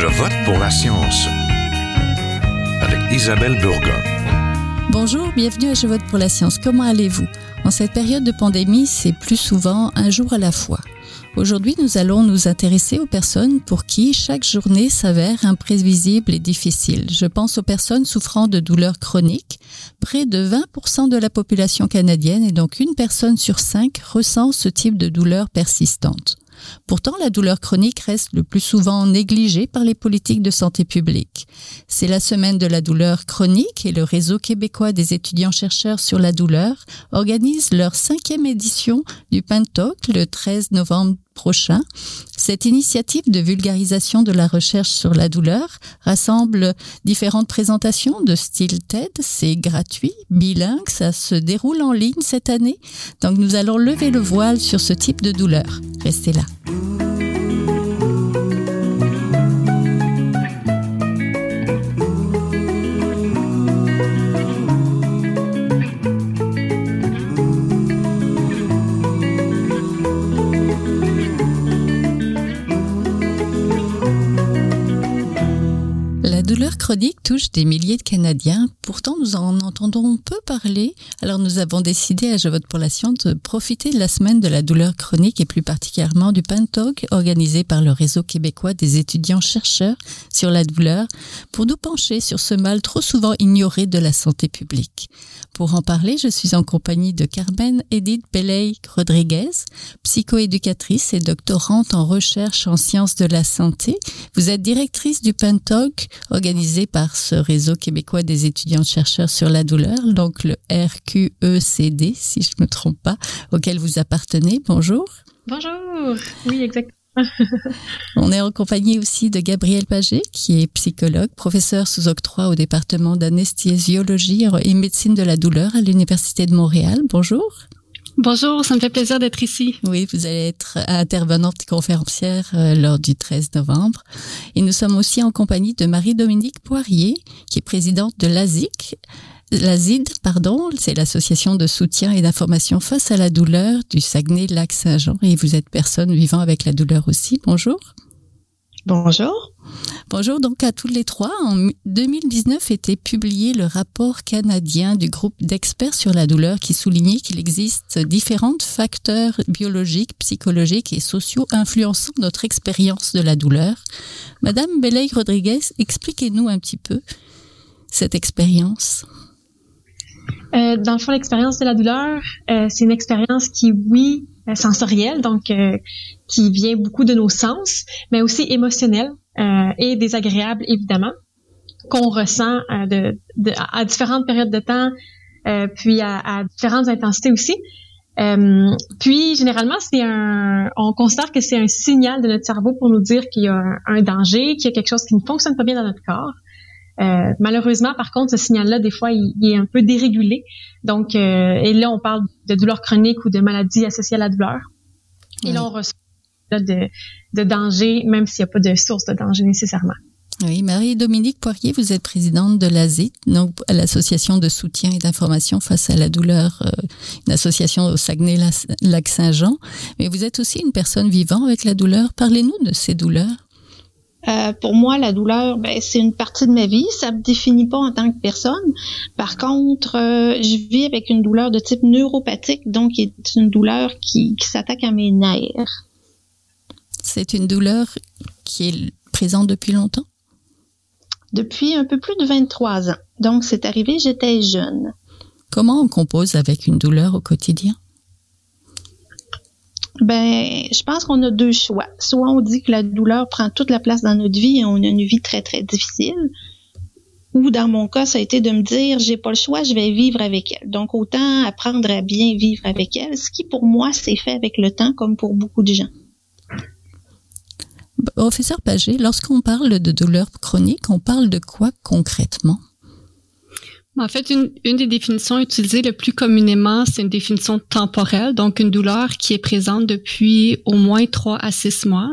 Je vote pour la science avec Isabelle Burgon. Bonjour, bienvenue à Je vote pour la science. Comment allez-vous? En cette période de pandémie, c'est plus souvent un jour à la fois. Aujourd'hui, nous allons nous intéresser aux personnes pour qui chaque journée s'avère imprévisible et difficile. Je pense aux personnes souffrant de douleurs chroniques. Près de 20% de la population canadienne et donc une personne sur cinq ressent ce type de douleur persistante. Pourtant, la douleur chronique reste le plus souvent négligée par les politiques de santé publique. C'est la semaine de la douleur chronique et le réseau québécois des étudiants-chercheurs sur la douleur organise leur cinquième édition du PENTOC le 13 novembre prochain. Cette initiative de vulgarisation de la recherche sur la douleur rassemble différentes présentations de style TED. C'est gratuit, bilingue, ça se déroule en ligne cette année. Donc nous allons lever le voile sur ce type de douleur. Restez là. Touche des milliers de Canadiens. Pourtant, nous en entendons peu parler. Alors, nous avons décidé à Je vote pour la science de profiter de la semaine de la douleur chronique et plus particulièrement du PANTOC organisé par le réseau québécois des étudiants chercheurs sur la douleur pour nous pencher sur ce mal trop souvent ignoré de la santé publique. Pour en parler, je suis en compagnie de Carmen Edith Peley Rodriguez, psychoéducatrice et doctorante en recherche en sciences de la santé. Vous êtes directrice du PANTOC organisé par ce réseau québécois des étudiants-chercheurs sur la douleur, donc le RQECD, si je ne me trompe pas, auquel vous appartenez. Bonjour. Bonjour. Oui, exactement. On est en compagnie aussi de Gabriel Paget, qui est psychologue, professeur sous octroi au département d'anesthésiologie et médecine de la douleur à l'Université de Montréal. Bonjour. Bonjour, ça me fait plaisir d'être ici. Oui, vous allez être intervenante conférencière euh, lors du 13 novembre. Et nous sommes aussi en compagnie de Marie-Dominique Poirier, qui est présidente de l'ASIC. L'ASID, pardon, c'est l'association de soutien et d'information face à la douleur du Saguenay-Lac-Saint-Jean. Et vous êtes personne vivant avec la douleur aussi. Bonjour. Bonjour. Bonjour donc à tous les trois. En 2019 était publié le rapport canadien du groupe d'experts sur la douleur qui soulignait qu'il existe différents facteurs biologiques, psychologiques et sociaux influençant notre expérience de la douleur. Madame Belay Rodriguez, expliquez-nous un petit peu cette expérience. Euh, dans le fond, l'expérience de la douleur, euh, c'est une expérience qui, oui, sensorielle, donc euh, qui vient beaucoup de nos sens, mais aussi émotionnelle euh, et désagréable, évidemment, qu'on ressent à différentes périodes de temps, puis à, différentes intensités aussi. puis généralement, c'est un, on considère que c'est un signal de notre cerveau pour nous dire qu'il y a un danger, qu'il y a quelque chose qui ne fonctionne pas bien dans notre corps. Euh, malheureusement, par contre, ce signal-là, des fois, il, est un peu dérégulé. Donc, euh, et là, on parle de douleur chronique ou de maladie associée à la douleur. Et là, on reçoit de, de danger, même s'il n'y a pas de source de danger nécessairement. Oui, Marie-Dominique Poirier, vous êtes présidente de l'ASIT, donc l'association de soutien et d'information face à la douleur, euh, une association au Saguenay-Lac-Saint-Jean. Mais vous êtes aussi une personne vivant avec la douleur. Parlez-nous de ces douleurs. Euh, pour moi, la douleur, ben, c'est une partie de ma vie. Ça me définit pas en tant que personne. Par contre, euh, je vis avec une douleur de type neuropathique, donc c'est une douleur qui, qui s'attaque à mes nerfs. C'est une douleur qui est présente depuis longtemps? Depuis un peu plus de 23 ans. Donc, c'est arrivé, j'étais jeune. Comment on compose avec une douleur au quotidien? Ben, je pense qu'on a deux choix. Soit on dit que la douleur prend toute la place dans notre vie et on a une vie très très difficile, ou dans mon cas, ça a été de me dire j'ai pas le choix, je vais vivre avec elle. Donc autant apprendre à bien vivre avec elle, ce qui pour moi s'est fait avec le temps comme pour beaucoup de gens. Professeur Paget, lorsqu'on parle de douleur chronique, on parle de quoi concrètement? En fait, une, une, des définitions utilisées le plus communément, c'est une définition temporelle, donc une douleur qui est présente depuis au moins trois à six mois.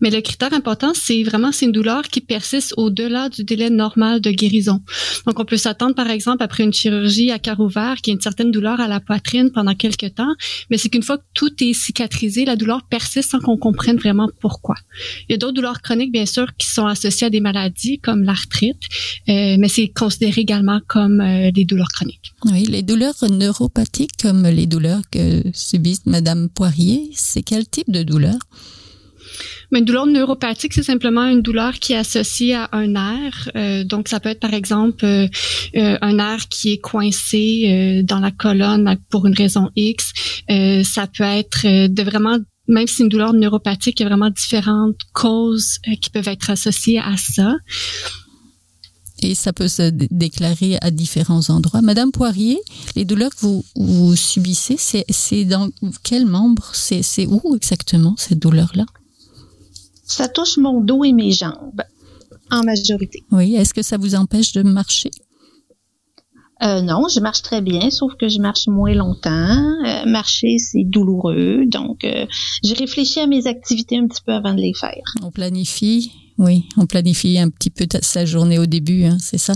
Mais le critère important, c'est vraiment c'est une douleur qui persiste au-delà du délai normal de guérison. Donc, on peut s'attendre, par exemple, après une chirurgie à cœur ouvert, qu'il y ait une certaine douleur à la poitrine pendant quelques temps, mais c'est qu'une fois que tout est cicatrisé, la douleur persiste sans qu'on comprenne vraiment pourquoi. Il y a d'autres douleurs chroniques, bien sûr, qui sont associées à des maladies comme l'arthrite, euh, mais c'est considéré également comme des douleurs chroniques. Oui, les douleurs neuropathiques comme les douleurs que subissent Madame Poirier, c'est quel type de douleur? Mais une douleur neuropathique, c'est simplement une douleur qui est associée à un nerf. Euh, donc, ça peut être par exemple euh, euh, un nerf qui est coincé dans la colonne pour une raison X. ça peut être de vraiment même si c'est une douleur neuropathique, il y a vraiment différentes causes qui peuvent être associées à ça et ça peut se déclarer à différents endroits. Madame Poirier, les douleurs que vous, vous subissez, c'est dans quel membre? C'est où exactement cette douleur-là Ça touche mon dos et mes jambes en majorité. Oui, est-ce que ça vous empêche de marcher? Euh, non, je marche très bien, sauf que je marche moins longtemps. Euh, marcher, c'est douloureux, donc euh, je réfléchis à mes activités un petit peu avant de les faire. On planifie oui, on planifie un petit peu sa journée au début, hein, c'est ça?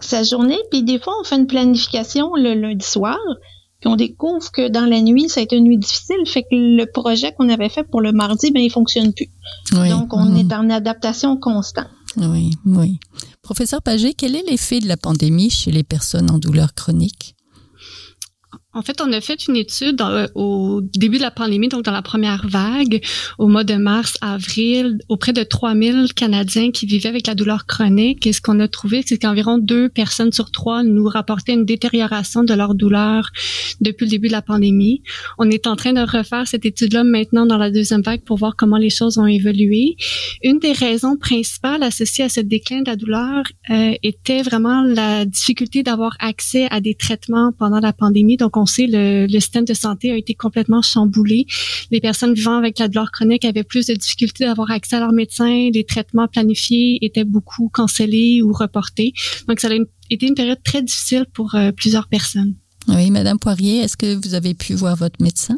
Sa journée, puis des fois, on fait une planification le lundi soir, puis on découvre que dans la nuit, ça a été une nuit difficile, fait que le projet qu'on avait fait pour le mardi, ben il fonctionne plus. Donc, on est en adaptation constante. Oui, oui. Professeur Pagé, quel est l'effet de la pandémie chez les personnes en douleur chronique? En fait, on a fait une étude euh, au début de la pandémie, donc dans la première vague, au mois de mars, avril, auprès de 3000 Canadiens qui vivaient avec la douleur chronique. Et ce qu'on a trouvé, c'est qu'environ deux personnes sur trois nous rapportaient une détérioration de leur douleur depuis le début de la pandémie. On est en train de refaire cette étude-là maintenant dans la deuxième vague pour voir comment les choses ont évolué. Une des raisons principales associées à ce déclin de la douleur euh, était vraiment la difficulté d'avoir accès à des traitements pendant la pandémie. Donc, on le, système de santé a été complètement chamboulé. Les personnes vivant avec la douleur chronique avaient plus de difficultés d'avoir accès à leurs médecins. Les traitements planifiés étaient beaucoup cancellés ou reportés. Donc, ça a été une période très difficile pour euh, plusieurs personnes. Oui, Madame Poirier, est-ce que vous avez pu voir votre médecin?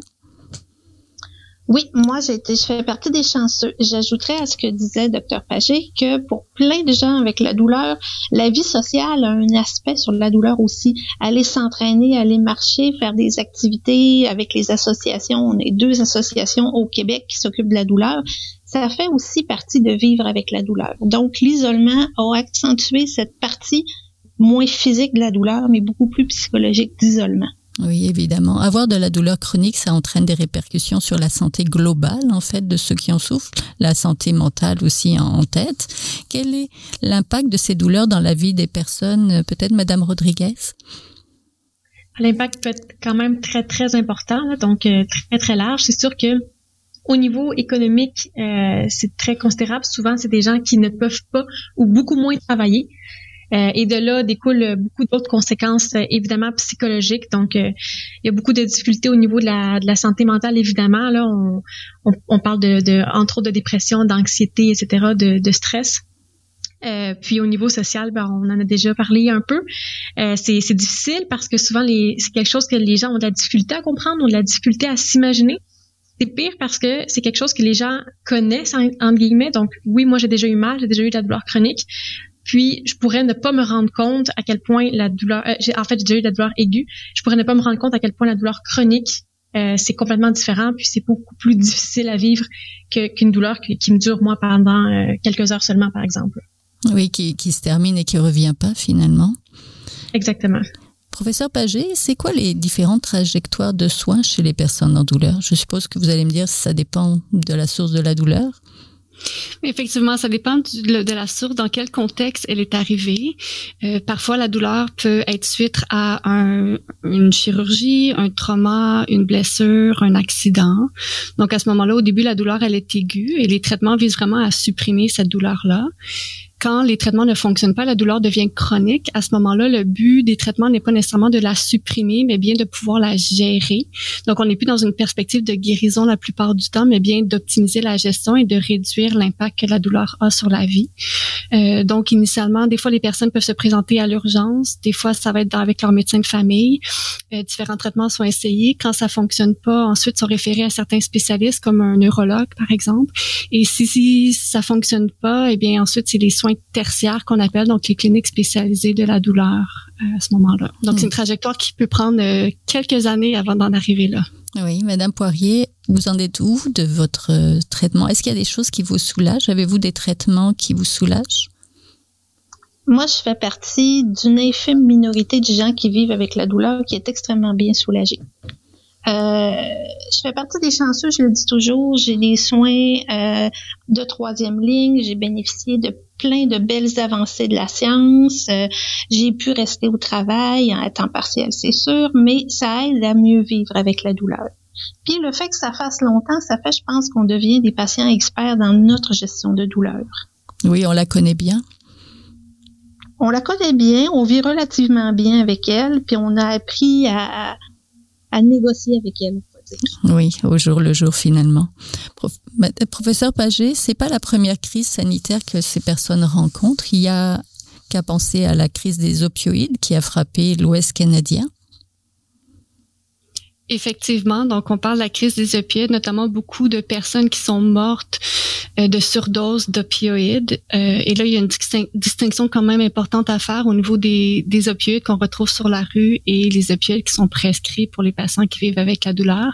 Oui, moi, j'ai été, je fais partie des chanceux. J'ajouterais à ce que disait Dr. Pagé que pour plein de gens avec la douleur, la vie sociale a un aspect sur la douleur aussi. Aller s'entraîner, aller marcher, faire des activités avec les associations. On est deux associations au Québec qui s'occupent de la douleur. Ça fait aussi partie de vivre avec la douleur. Donc, l'isolement a accentué cette partie moins physique de la douleur, mais beaucoup plus psychologique d'isolement. Oui, évidemment. Avoir de la douleur chronique, ça entraîne des répercussions sur la santé globale, en fait, de ceux qui en souffrent, la santé mentale aussi en tête. Quel est l'impact de ces douleurs dans la vie des personnes Peut-être Madame Rodriguez? L'impact peut être quand même très, très important, donc euh, très, très large. C'est sûr que au niveau économique, euh, c'est très considérable. Souvent, c'est des gens qui ne peuvent pas ou beaucoup moins travailler. Euh, et de là découlent beaucoup d'autres conséquences, euh, évidemment psychologiques. Donc, euh, il y a beaucoup de difficultés au niveau de la, santé mentale, évidemment. Là, on, parle de, entre autres, de dépression, d'anxiété, etc., de, stress. Puis au niveau social, ben, on en a déjà parlé un peu. C'est difficile parce que souvent c'est quelque chose que les gens ont de la difficulté à comprendre, ont de la difficulté à s'imaginer. C'est pire parce que c'est quelque chose que les gens connaissent entre guillemets. Donc oui, moi j'ai déjà eu mal, j'ai déjà eu de la douleur chronique, puis, je pourrais ne pas me rendre compte à quel point la douleur, euh, en fait, j'ai déjà eu de la douleur aiguë. Je pourrais ne pas me rendre compte à quel point la douleur chronique, euh, c'est complètement différent. Puis, c'est beaucoup plus difficile à vivre qu'une douleur qui, me dure moi pendant euh, quelques heures seulement, par exemple. Oui, qui, qui se termine et qui revient pas finalement. Exactement. Professeur Pagé, c'est quoi les différentes trajectoires de soins chez les personnes en douleur? Je suppose que vous allez me dire ça dépend de la source de la douleur. Effectivement, ça dépend de la source, dans quel contexte elle est arrivée. Euh, parfois, la douleur peut être suite à un, une chirurgie, un trauma, une blessure, un accident. Donc, à ce moment-là, au début, la douleur, elle est aiguë et les traitements visent vraiment à supprimer cette douleur-là. Quand les traitements ne fonctionnent pas, la douleur devient chronique. À ce moment-là, le but des traitements n'est pas nécessairement de la supprimer, mais bien de pouvoir la gérer. Donc, on n'est plus dans une perspective de guérison la plupart du temps, mais bien d'optimiser la gestion et de réduire l'impact que la douleur a sur la vie. Euh, donc, initialement, des fois, les personnes peuvent se présenter à l'urgence. Des fois, ça va être avec leur médecin de famille. Euh, différents traitements sont essayés. Quand ça fonctionne pas, ensuite sont référés à certains spécialistes comme un neurologue, par exemple. Et si, si ça fonctionne pas, eh bien ensuite c'est les soins tertiaires qu'on appelle donc les cliniques spécialisées de la douleur euh, à ce moment-là. Donc c'est une hmm. trajectoire qui peut prendre euh, quelques années avant d'en arriver là. Oui, Madame Poirier, vous en êtes où de votre euh, traitement? Est-ce qu'il y a des choses qui vous soulagent? Avez-vous des traitements qui vous soulagent? Moi, je fais partie d'une infime minorité de gens qui vivent avec la douleur qui est extrêmement bien soulagée. Euh, je fais partie des chanceux, je le dis toujours. J'ai des soins euh, de troisième ligne. J'ai bénéficié de plein de belles avancées de la science. Euh, j'ai pu rester au travail en temps partiel, c'est sûr, mais ça aide à mieux vivre avec la douleur. Puis le fait que ça fasse longtemps, ça fait, je pense, qu'on devient des patients experts dans notre gestion de douleur. Oui, on la connaît bien. On la connaît bien, on vit relativement bien avec elle, puis on a appris à, à négocier avec elle. Oui, au jour le jour finalement. professeur Paget, c'est pas la première crise sanitaire que ces personnes rencontrent. Il y a qu'à penser à la crise des opioïdes qui a frappé l'Ouest canadien. Effectivement, donc on parle de la crise des opioïdes, notamment beaucoup de personnes qui sont mortes euh, de surdose d'opioïdes. Euh, et là, il y a une distinction quand même importante à faire au niveau des, des opioïdes qu'on retrouve sur la rue et les opioïdes qui sont prescrits pour les patients qui vivent avec la douleur.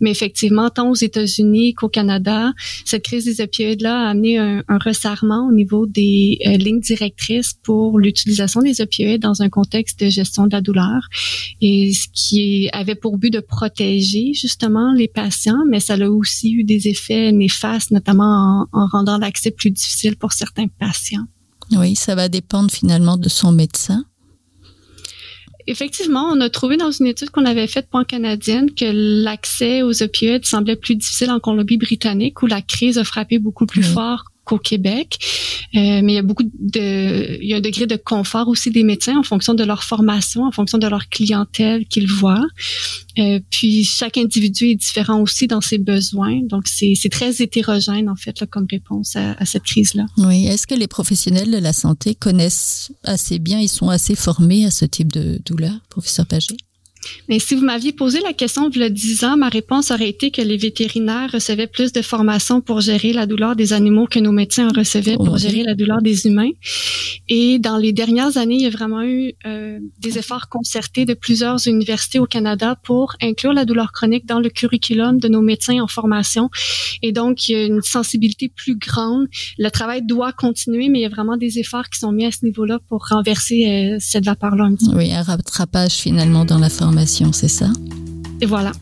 Mais effectivement, tant aux États-Unis qu'au Canada, cette crise des opioïdes-là a amené un, un resserrement au niveau des euh, lignes directrices pour l'utilisation des opioïdes dans un contexte de gestion de la douleur. Et ce qui avait pour but de protéger justement les patients, mais ça a aussi eu des effets néfastes, notamment en en, rendant l'accès plus difficile pour certains patients. Oui, ça va dépendre finalement de son médecin. Effectivement, on a trouvé dans une étude qu'on avait faite pan-canadienne que l'accès aux opioïdes semblait plus difficile en Colombie-Britannique où la crise a frappé beaucoup plus fort qu'au Québec. Euh, mais il y a beaucoup de, il y a un degré de confort aussi des médecins en fonction de leur formation, en fonction de leur clientèle qu'ils voient. Euh, puis chaque individu est différent aussi dans ses besoins, donc c'est très hétérogène en fait comme réponse à, à cette crise-là. Oui, est-ce que les professionnels de la santé connaissent assez bien, ils sont assez formés à ce type de douleur, professeur Paget? Mais si vous m'aviez posé la question il y a 10 ans, ma réponse aurait été que les vétérinaires recevaient plus de formation pour gérer la douleur des animaux que nos médecins en recevaient pour gérer la douleur des humains. Et dans les dernières années, il y a vraiment eu euh, des efforts concertés de plusieurs universités au Canada pour inclure la douleur chronique dans le curriculum de nos médecins en formation. Et donc, il y a une sensibilité plus grande. Le travail doit continuer, mais il y a vraiment des efforts qui sont mis à ce niveau-là pour renverser euh, cette vapeur-là. Oui, un rattrapage finalement dans la formation c'est ça? Et voilà.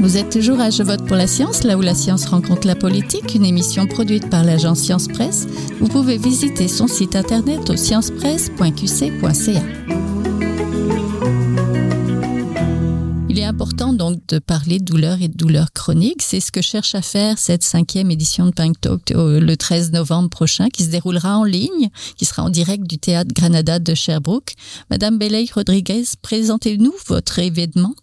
Vous êtes toujours à Je vote pour la science, là où la science rencontre la politique, une émission produite par l'agence Science Presse. Vous pouvez visiter son site internet au sciencepresse.qc.ca. important donc de parler de douleur et de douleur chronique. C'est ce que cherche à faire cette cinquième édition de Pink Talk euh, le 13 novembre prochain, qui se déroulera en ligne, qui sera en direct du théâtre Granada de Sherbrooke. Madame Belay Rodriguez, présentez-nous votre événement.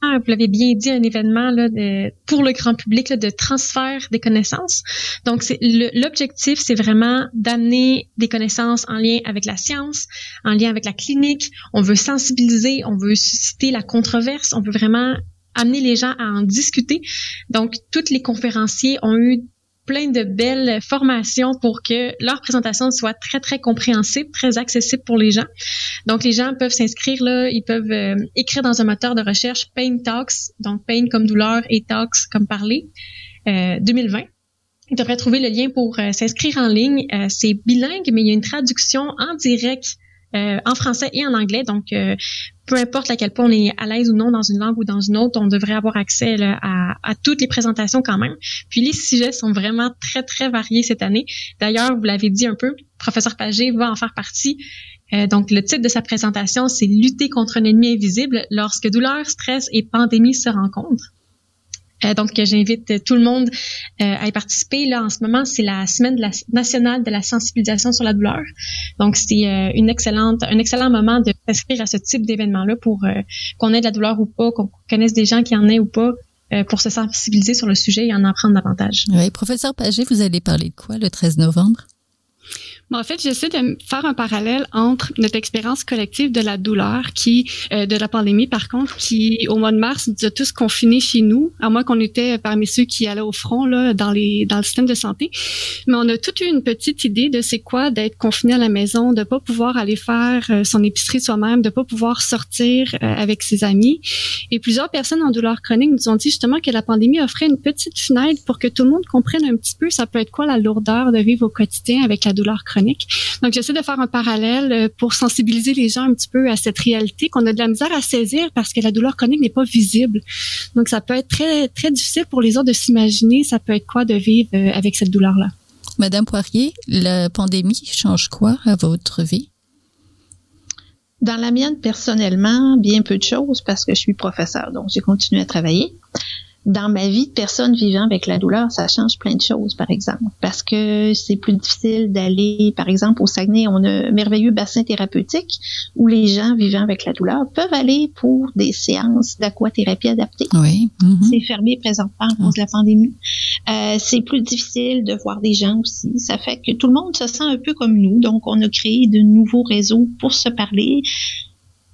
Vous l'avez bien dit, un événement là, de, pour le grand public là, de transfert des connaissances. Donc, l'objectif, c'est vraiment d'amener des connaissances en lien avec la science, en lien avec la clinique. On veut sensibiliser, on veut susciter la controverse, on veut vraiment amener les gens à en discuter. Donc, tous les conférenciers ont eu plein de belles formations pour que leur présentation soit très, très compréhensible, très accessible pour les gens. Donc, les gens peuvent s'inscrire là, ils peuvent euh, écrire dans un moteur de recherche Pain Talks, donc Pain comme douleur et Talks comme parler, euh, 2020. Ils devraient trouver le lien pour euh, s'inscrire en ligne. Euh, c'est bilingue, mais il y a une traduction en direct euh, en français et en anglais. Donc, euh, peu importe à quel point on est à l'aise ou non dans une langue ou dans une autre, on devrait avoir accès à, toutes les présentations quand même. Puis les sujets sont vraiment très, très variés cette année. D'ailleurs, vous l'avez dit un peu, professeur Pagé va en faire partie. Euh, donc, le titre de sa présentation, c'est Lutter contre un ennemi invisible lorsque douleur, stress et pandémie se rencontrent. Euh, donc, j'invite tout le monde euh, à y participer. Là, en ce moment, c'est la semaine nationale de la sensibilisation sur la douleur. Donc, c'est euh, une excellente, un excellent moment de s'inscrire à ce type d'événement-là pour qu'on ait de la douleur ou pas, qu'on connaisse des gens qui en aient ou pas, pour se sensibiliser sur le sujet et en apprendre davantage. Oui, professeur Pagé, vous allez parler de quoi le 13 novembre? En fait, j'essaie de faire un parallèle entre notre expérience collective de la douleur, qui, euh, de la pandémie, par contre, qui, au mois de mars, nous a tous confinés chez nous, à moins qu'on était parmi ceux qui allaient au front là, dans les dans le système de santé. Mais on a toute une petite idée de c'est quoi d'être confiné à la maison, de pas pouvoir aller faire euh, son épicerie soi-même, de pas pouvoir sortir euh, avec ses amis. Et plusieurs personnes en douleur chronique nous ont dit justement que la pandémie offrait une petite fenêtre pour que tout le monde comprenne un petit peu ça peut être quoi la lourdeur de vivre au quotidien avec la douleur chronique donc, j'essaie de faire un parallèle euh, pour sensibiliser les gens un petit peu à cette réalité qu'on a de la misère à saisir parce que la douleur chronique n'est pas visible. Donc, ça peut être très, très difficile pour les autres de s'imaginer ça peut être quoi de vivre euh, avec cette douleur-là. Madame Poirier, la pandémie change quoi à votre vie? Dans la mienne, personnellement, bien peu de choses parce que je suis professeur, donc j'ai continué à travailler dans ma vie de personne vivant avec la douleur, ça change plein de choses, par exemple. Parce que c'est plus difficile d'aller, par exemple, au Saguenay, on a un merveilleux bassin thérapeutique où les gens vivant avec la douleur peuvent aller pour des séances d'aquathérapie adaptée. Oui. Mm-hmm. C'est fermé présentement à cause de la pandémie. Euh, c'est plus difficile de voir des gens aussi. Ça fait que tout le monde se sent un peu comme nous. Donc, on a créé de nouveaux réseaux pour se parler.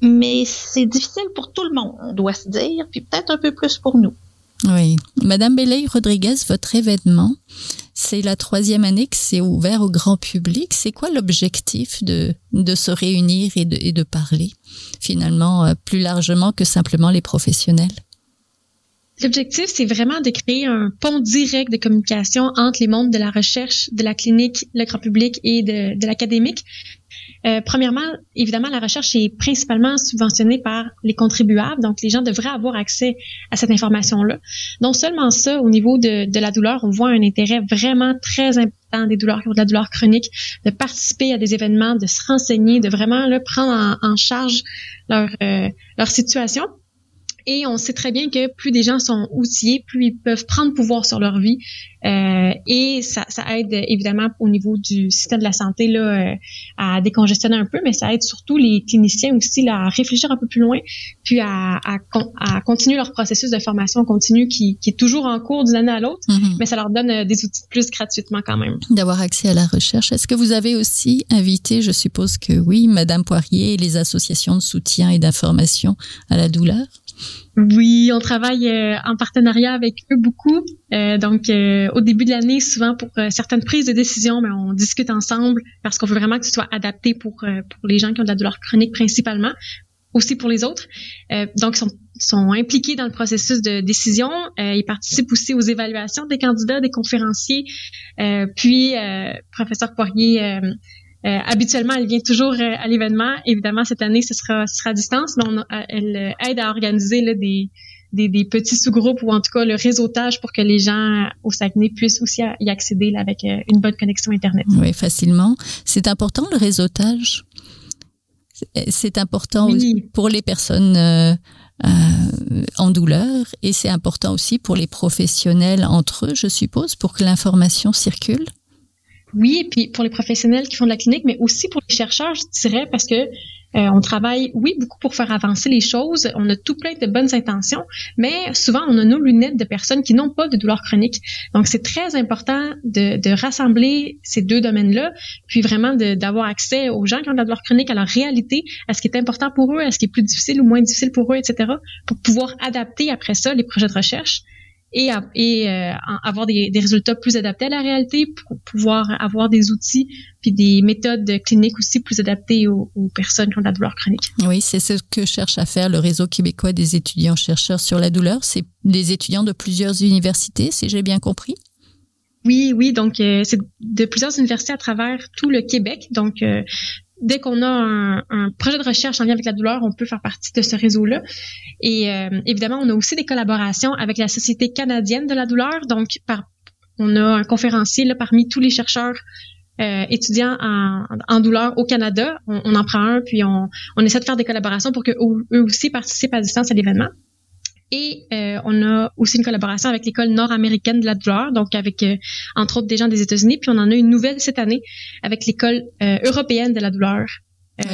Mais c'est difficile pour tout le monde, on doit se dire, puis peut-être un peu plus pour nous. Oui. Madame Belay Rodriguez, votre événement, c'est la troisième année que c'est ouvert au grand public. C'est quoi l'objectif de, de se réunir et de, parler, finalement, euh, plus largement que simplement les professionnels? L'objectif, c'est vraiment de créer un pont direct de communication entre les mondes de la recherche, de la clinique, le grand public et de, de l'académique. Euh, premièrement, évidemment, la recherche est principalement subventionnée par les contribuables, donc les gens devraient avoir accès à cette information-là. Non seulement ça, au niveau de, de, la douleur, on voit un intérêt vraiment très important des douleurs de la douleur chronique, de participer à des événements, de se renseigner, de vraiment prendre en, charge leur, euh, leur situation. Et on sait très bien que plus des gens sont outillés, plus ils peuvent prendre pouvoir sur leur vie. Euh, et ça, ça, aide évidemment au niveau du système de la santé là, euh, à décongestionner un peu, mais ça aide surtout les cliniciens aussi là, à réfléchir un peu plus loin, puis à, à, à continuer leur processus de formation continue qui, qui est toujours en cours d'une année à l'autre, mm-hmm. mais ça leur donne euh, des outils plus gratuitement quand même. D'avoir accès à la recherche. Est-ce que vous avez aussi invité, je suppose que oui, Madame Poirier et les associations de soutien et d'information à la douleur? Oui, on travaille euh, en partenariat avec eux beaucoup. Euh, donc, euh, au début de l'année, souvent pour certaines prises de décision, mais on discute ensemble parce qu'on veut vraiment que ce soit adapté pour les gens qui ont de la douleur chronique principalement, aussi pour les autres. donc, ils sont, sont impliqués dans le processus de décision. ils participent aussi aux évaluations des candidats, des conférenciers. puis, professeur Poirier euh, habituellement, elle vient toujours euh, à l'événement. Évidemment, cette année, ce sera, ce sera à distance, mais on, euh, elle aide à organiser là, des, des, des, petits sous-groupes ou en tout cas le réseautage pour que les gens au Saguenay puissent aussi y accéder là, avec une bonne connexion Internet. Oui, facilement. C'est important le réseautage? C'est important pour les personnes euh, en douleur et c'est important aussi pour les professionnels entre eux, je suppose, pour que l'information circule? Oui, et puis pour les professionnels qui font de la clinique, mais aussi pour les chercheurs, je dirais, parce que euh, on travaille, oui, beaucoup pour faire avancer les choses. On a tout plein de bonnes intentions, mais souvent on a nos lunettes de personnes qui n'ont pas de douleur chronique. Donc c'est très important de, de, rassembler ces deux domaines-là, puis vraiment d'avoir accès aux gens qui ont de la douleur chronique, à leur réalité, à ce qui est important pour eux, à ce qui est plus difficile ou moins difficile pour eux, etc., pour pouvoir adapter après ça les projets de recherche et, et euh, avoir des, des, résultats plus adaptés à la réalité pour pouvoir avoir des outils puis des méthodes cliniques aussi plus adaptées aux, aux personnes qui ont de la douleur chronique. Oui, c'est ce que cherche à faire le réseau québécois des étudiants chercheurs sur la douleur. C'est des étudiants de plusieurs universités, si j'ai bien compris. Oui, oui, donc euh, c'est de plusieurs universités à travers tout le Québec. Donc euh, dès qu'on a un, projet de recherche en lien avec la douleur, on peut faire partie de ce réseau-là. Et euh, évidemment, on a aussi des collaborations avec la Société canadienne de la douleur. Donc, par, on a un conférencier parmi tous les chercheurs euh, étudiants en, douleur au Canada. On, on, en prend un, puis on, on essaie de faire des collaborations pour qu'eux aussi participent à distance à l'événement. Et euh, on a aussi une collaboration avec l'école nord-américaine de la douleur, donc avec euh, entre autres des gens des États-Unis. Puis on en a une nouvelle cette année avec l'école euh, européenne de la douleur.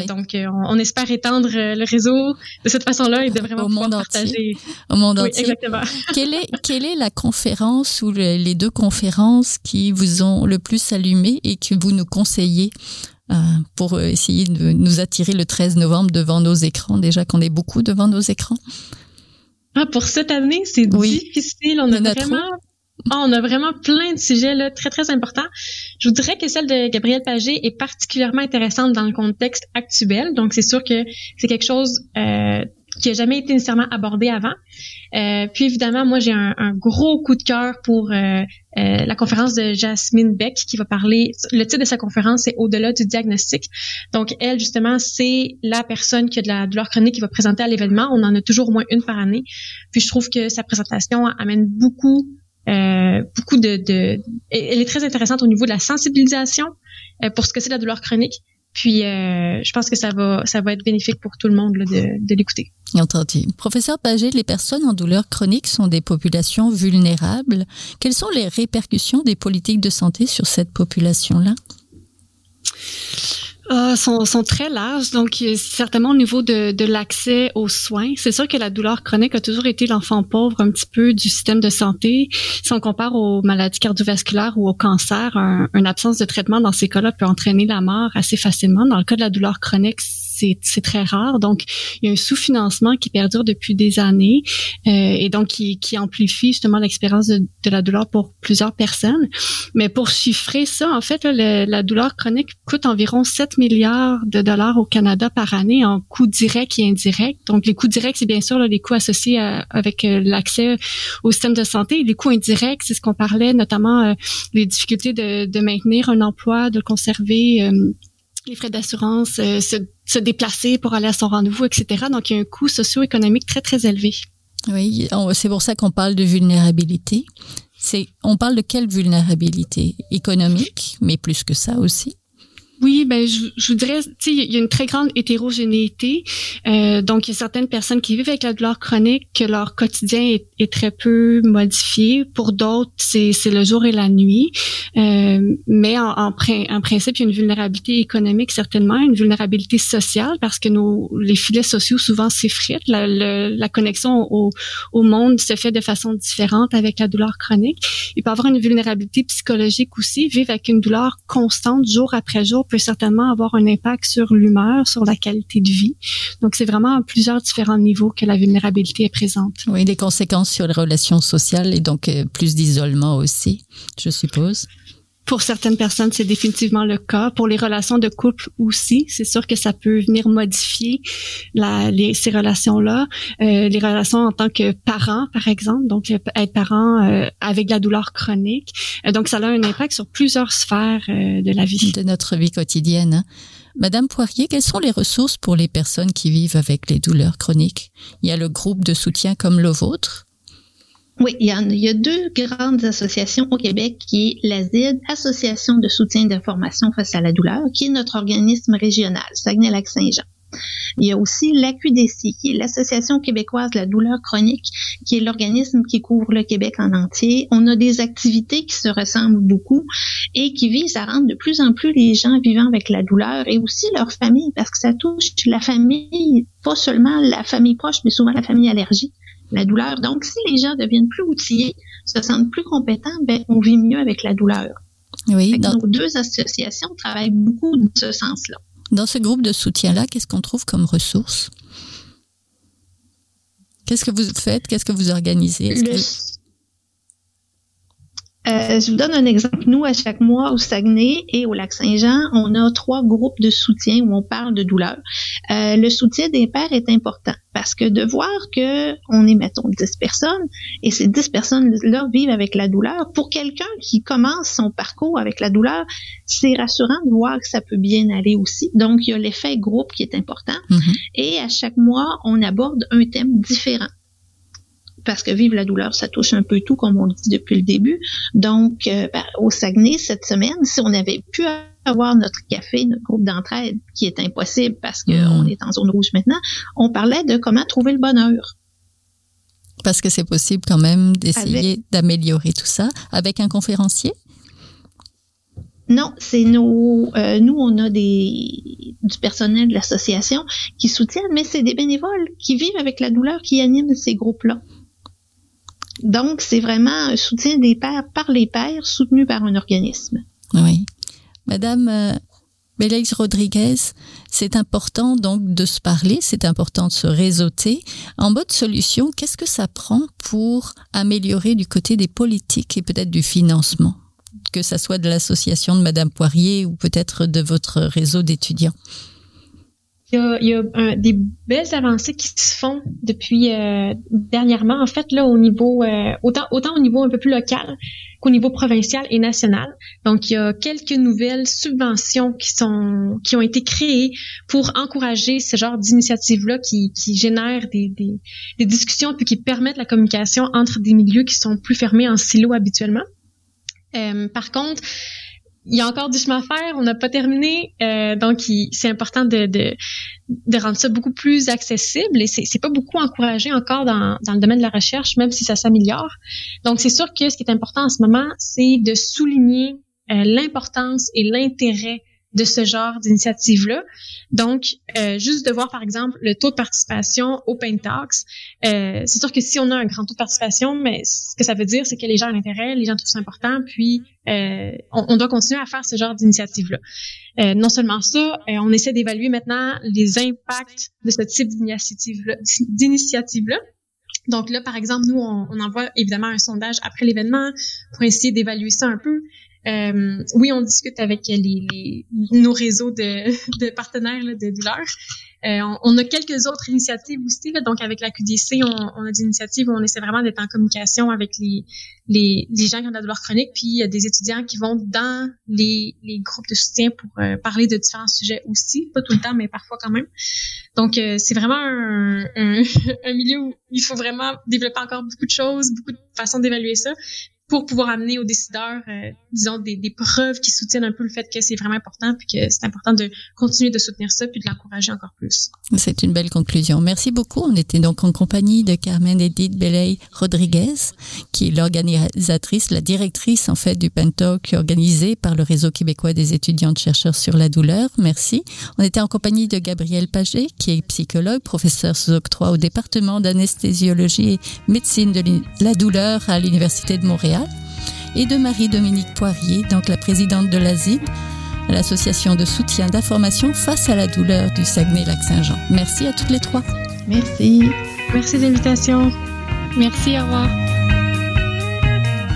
Donc, on, espère étendre le réseau de cette façon-là et de vraiment Au monde partager. Au monde entier. Exactement. quelle est quelle est la conférence ou les deux conférences qui vous ont le plus allumé et que vous nous conseillez pour essayer de nous attirer le 13 novembre devant nos écrans, déjà qu'on est beaucoup devant nos écrans? Ah, pour cette année, c'est difficile. On a, vraiment, ah, on a vraiment plein de sujets là, très, très importants. Je voudrais que celle de Gabriel Pagé est particulièrement intéressante dans le contexte actuel. Donc, c'est sûr que c'est quelque chose euh, qui a jamais été nécessairement abordé avant. Euh, puis évidemment, moi j'ai un, un, gros coup de cœur pour euh, euh, la conférence de Jasmine Beck qui va parler. Le titre de sa conférence c'est au-delà du diagnostic. Donc elle justement c'est la personne qui a de la douleur chronique qui va présenter à l'événement. On en a toujours au moins une par année. Puis je trouve que sa présentation amène beaucoup euh, beaucoup de, de, elle est très intéressante au niveau de la sensibilisation euh, pour ce que c'est la douleur chronique puis, euh, je pense que ça va, ça va être bénéfique pour tout le monde là, de, l'écouter. Entendu. Professeur Pagé, les personnes en douleur chronique sont des populations vulnérables. Quelles sont les répercussions des politiques de santé sur cette population-là? Euh, sont, sont, très larges, donc certainement au niveau de, de l'accès aux soins. C'est sûr que la douleur chronique a toujours été l'enfant pauvre un petit peu du système de santé. Si on compare aux maladies cardiovasculaires ou au cancer, un, une absence de traitement dans ces cas-là peut entraîner la mort assez facilement. Dans le cas de la douleur chronique, c'est très rare. Donc, il y a un sous-financement qui perdure depuis des années euh, et donc qui, qui, amplifie justement l'expérience de, de, la douleur pour plusieurs personnes. Mais pour chiffrer ça, en fait, la douleur chronique coûte environ 7 milliards de dollars au Canada par année en coûts directs et indirects. Donc, les coûts directs, c'est bien sûr là, les coûts associés avec euh, l'accès au système de santé. Les coûts indirects, c'est ce qu'on parlait, notamment euh, les difficultés de, de, maintenir un emploi, de conserver. Euh, les frais d'assurance, euh, se, se, déplacer pour aller à son rendez-vous, etc. Donc, il y a un coût socio-économique très, très élevé. Oui, c'est pour ça qu'on parle de vulnérabilité. C'est, on parle de quelle vulnérabilité? Économique, mais plus que ça aussi. Oui, ben je, je voudrais, tu sais, il y a une très grande hétérogénéité. Euh, donc, il y a certaines personnes qui vivent avec la douleur chronique que leur quotidien est, est très peu modifié. Pour d'autres, c'est, le jour et la nuit. Euh, mais en, en, principe, il y a une vulnérabilité économique certainement, une vulnérabilité sociale parce que nos les filets sociaux souvent s'effritent. La, la, connexion au, au monde se fait de façon différente avec la douleur chronique. Il peut avoir une vulnérabilité psychologique aussi, vivre avec une douleur constante jour après jour peut certainement avoir un impact sur l'humeur, sur la qualité de vie. Donc, c'est vraiment à plusieurs différents niveaux que la vulnérabilité est présente. Oui, des conséquences sur les relations sociales et donc euh, plus d'isolement aussi, je suppose. Pour certaines personnes, c'est définitivement le cas. Pour les relations de couple aussi, c'est sûr que ça peut venir modifier la, les, ces relations-là. Euh, les relations en tant que parent, par exemple, donc être parent euh, avec la douleur chronique. Euh, donc, ça a un impact sur plusieurs sphères euh, de la vie. De notre vie quotidienne. Hein. Madame Poirier, quelles sont les ressources pour les personnes qui vivent avec les douleurs chroniques? Il y a le groupe de soutien comme le vôtre oui, il y, a, deux grandes associations au Québec, qui est l'ASID, Association de soutien d'information face à la douleur, qui est notre organisme régional, Saguenay-Lac-Saint-Jean. Il y a aussi l'AQDC, qui est l'Association québécoise de la douleur chronique, qui est l'organisme qui couvre le Québec en entier. On a des activités qui se ressemblent beaucoup et qui visent à rendre de plus en plus les gens vivant avec la douleur et aussi leur famille, parce que ça touche la famille, pas seulement la famille proche, mais souvent la famille allergique la douleur. Donc, si les gens deviennent plus outillés, se sentent plus compétents, ben, on vit mieux avec la douleur. Oui. Nos deux associations travaillent beaucoup dans ce sens-là. Dans ce groupe de soutien-là, qu'est-ce qu'on trouve comme ressources? Qu'est-ce que vous faites? Qu'est-ce que vous organisez? Euh, je vous donne un exemple. Nous, à chaque mois, au Saguenay et au Lac-Saint-Jean, on a trois groupes de soutien où on parle de douleur. Euh, le soutien des pères est important parce que de voir que on est, mettons, 10 personnes et ces 10 personnes-là vivent avec la douleur, pour quelqu'un qui commence son parcours avec la douleur, c'est rassurant de voir que ça peut bien aller aussi. Donc, il y a l'effet groupe qui est important. Mm-hmm. Et à chaque mois, on aborde un thème différent parce que vivre la douleur, ça touche un peu tout, comme on le dit depuis le début. Donc, euh, ben, au Saguenay, cette semaine, si on avait pu avoir notre café, notre groupe d'entraide, qui est impossible parce qu'on mm. est en zone rouge maintenant, on parlait de comment trouver le bonheur. Parce que c'est possible quand même d'essayer d'améliorer tout ça avec un conférencier? Non, c'est nos, euh, nous on a des du personnel de l'association qui soutiennent, mais c'est des bénévoles qui vivent avec la douleur qui animent ces groupes-là. Donc c'est vraiment un soutien des pères par les pères, soutenu par un organisme. Oui, Madame euh, Rodriguez, c'est important donc de se parler, c'est important de se réseauter. En mode solution, qu'est-ce que ça prend pour améliorer du côté des politiques et peut-être du financement? Que ça soit de l'association de Madame Poirier ou peut-être de votre réseau d'étudiants? Il y a, des belles avancées qui se font depuis euh, dernièrement, en fait, là, au niveau, euh, autant, autant au niveau un peu plus local qu'au niveau provincial et national. Donc, il y a quelques nouvelles subventions qui sont, qui ont été créées pour encourager ce genre d'initiatives-là qui, qui génèrent des, des, des discussions puis qui permettent la communication entre des milieux qui sont plus fermés en silo habituellement. Euh, par contre, il y a encore du chemin à faire, on n'a pas terminé, euh, donc c'est important de, de, de, rendre ça beaucoup plus accessible et c'est pas beaucoup encouragé encore dans, dans, le domaine de la recherche, même si ça s'améliore. Donc c'est sûr que ce qui est important en ce moment, c'est de souligner euh, l'importance et l'intérêt de ce genre d'initiative-là. Donc, euh, juste de voir, par exemple, le taux de participation au Paint Talks, euh, c'est sûr que si on a un grand taux de participation, mais ce que ça veut dire, c'est que les gens ont l'intérêt, les gens trouvent ça important, puis euh, on, doit continuer à faire ce genre d'initiative-là. Euh, non seulement ça, euh, on essaie d'évaluer maintenant les impacts de ce type d'initiative-là. Donc là, par exemple, nous, on, envoie évidemment un sondage après l'événement pour essayer d'évaluer ça un peu. Euh, oui, on discute avec les, nos réseaux de, de partenaires de douleur. Euh, on, a quelques autres initiatives aussi. donc, avec la QDC, on, on, a des initiatives où on essaie vraiment d'être en communication avec les, les, les, gens qui ont de la douleur chronique, puis il y a des étudiants qui vont dans les, les groupes de soutien pour euh, parler de différents sujets aussi. Pas tout le temps, mais parfois quand même. Donc, euh, c'est vraiment un, un, un, milieu où il faut vraiment développer encore beaucoup de choses, beaucoup de façons d'évaluer ça pour pouvoir amener aux décideurs, euh, disons, des, preuves qui soutiennent un peu le fait que c'est vraiment important, puis que c'est important de continuer de soutenir ça, puis de l'encourager encore plus. C'est une belle conclusion. Merci beaucoup. On était donc en compagnie de Carmen Edith Belay Rodriguez, qui est l'organisatrice, la directrice en fait du Pentalk organisé par le réseau québécois des étudiants chercheurs sur la douleur. Merci. On était en compagnie de Gabriel Paget, qui est psychologue, professeur sous octroi au département d'anesthésiologie et médecine de la douleur à l'Université de Montréal et de Marie-Dominique Poirier, donc la présidente de l'ASID, l'association de soutien d'information face à la douleur du Saguenay-Lac-Saint-Jean. Merci à toutes les trois. Merci. Merci de l'invitation. Merci, au revoir.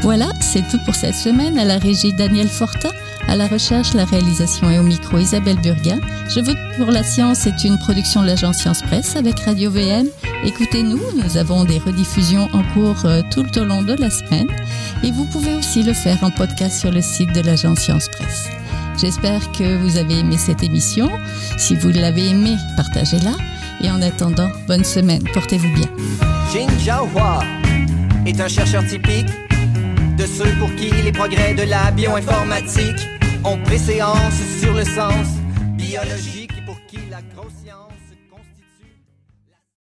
Voilà, c'est tout pour cette semaine à la régie Daniel Fortin. La recherche, la réalisation et au micro Isabelle Burguin. Je vote pour la science est une production de l'agence Science Presse avec Radio VM. Écoutez-nous, nous avons des rediffusions en cours euh, tout au long de la semaine et vous pouvez aussi le faire en podcast sur le site de l'agence Science Presse. J'espère que vous avez aimé cette émission. Si vous l'avez aimée, partagez-la. Et en attendant, bonne semaine. Portez-vous bien. Jin Jiahua est un chercheur typique de ceux pour qui les progrès de la bioinformatique ont préséance sur le sens biologique.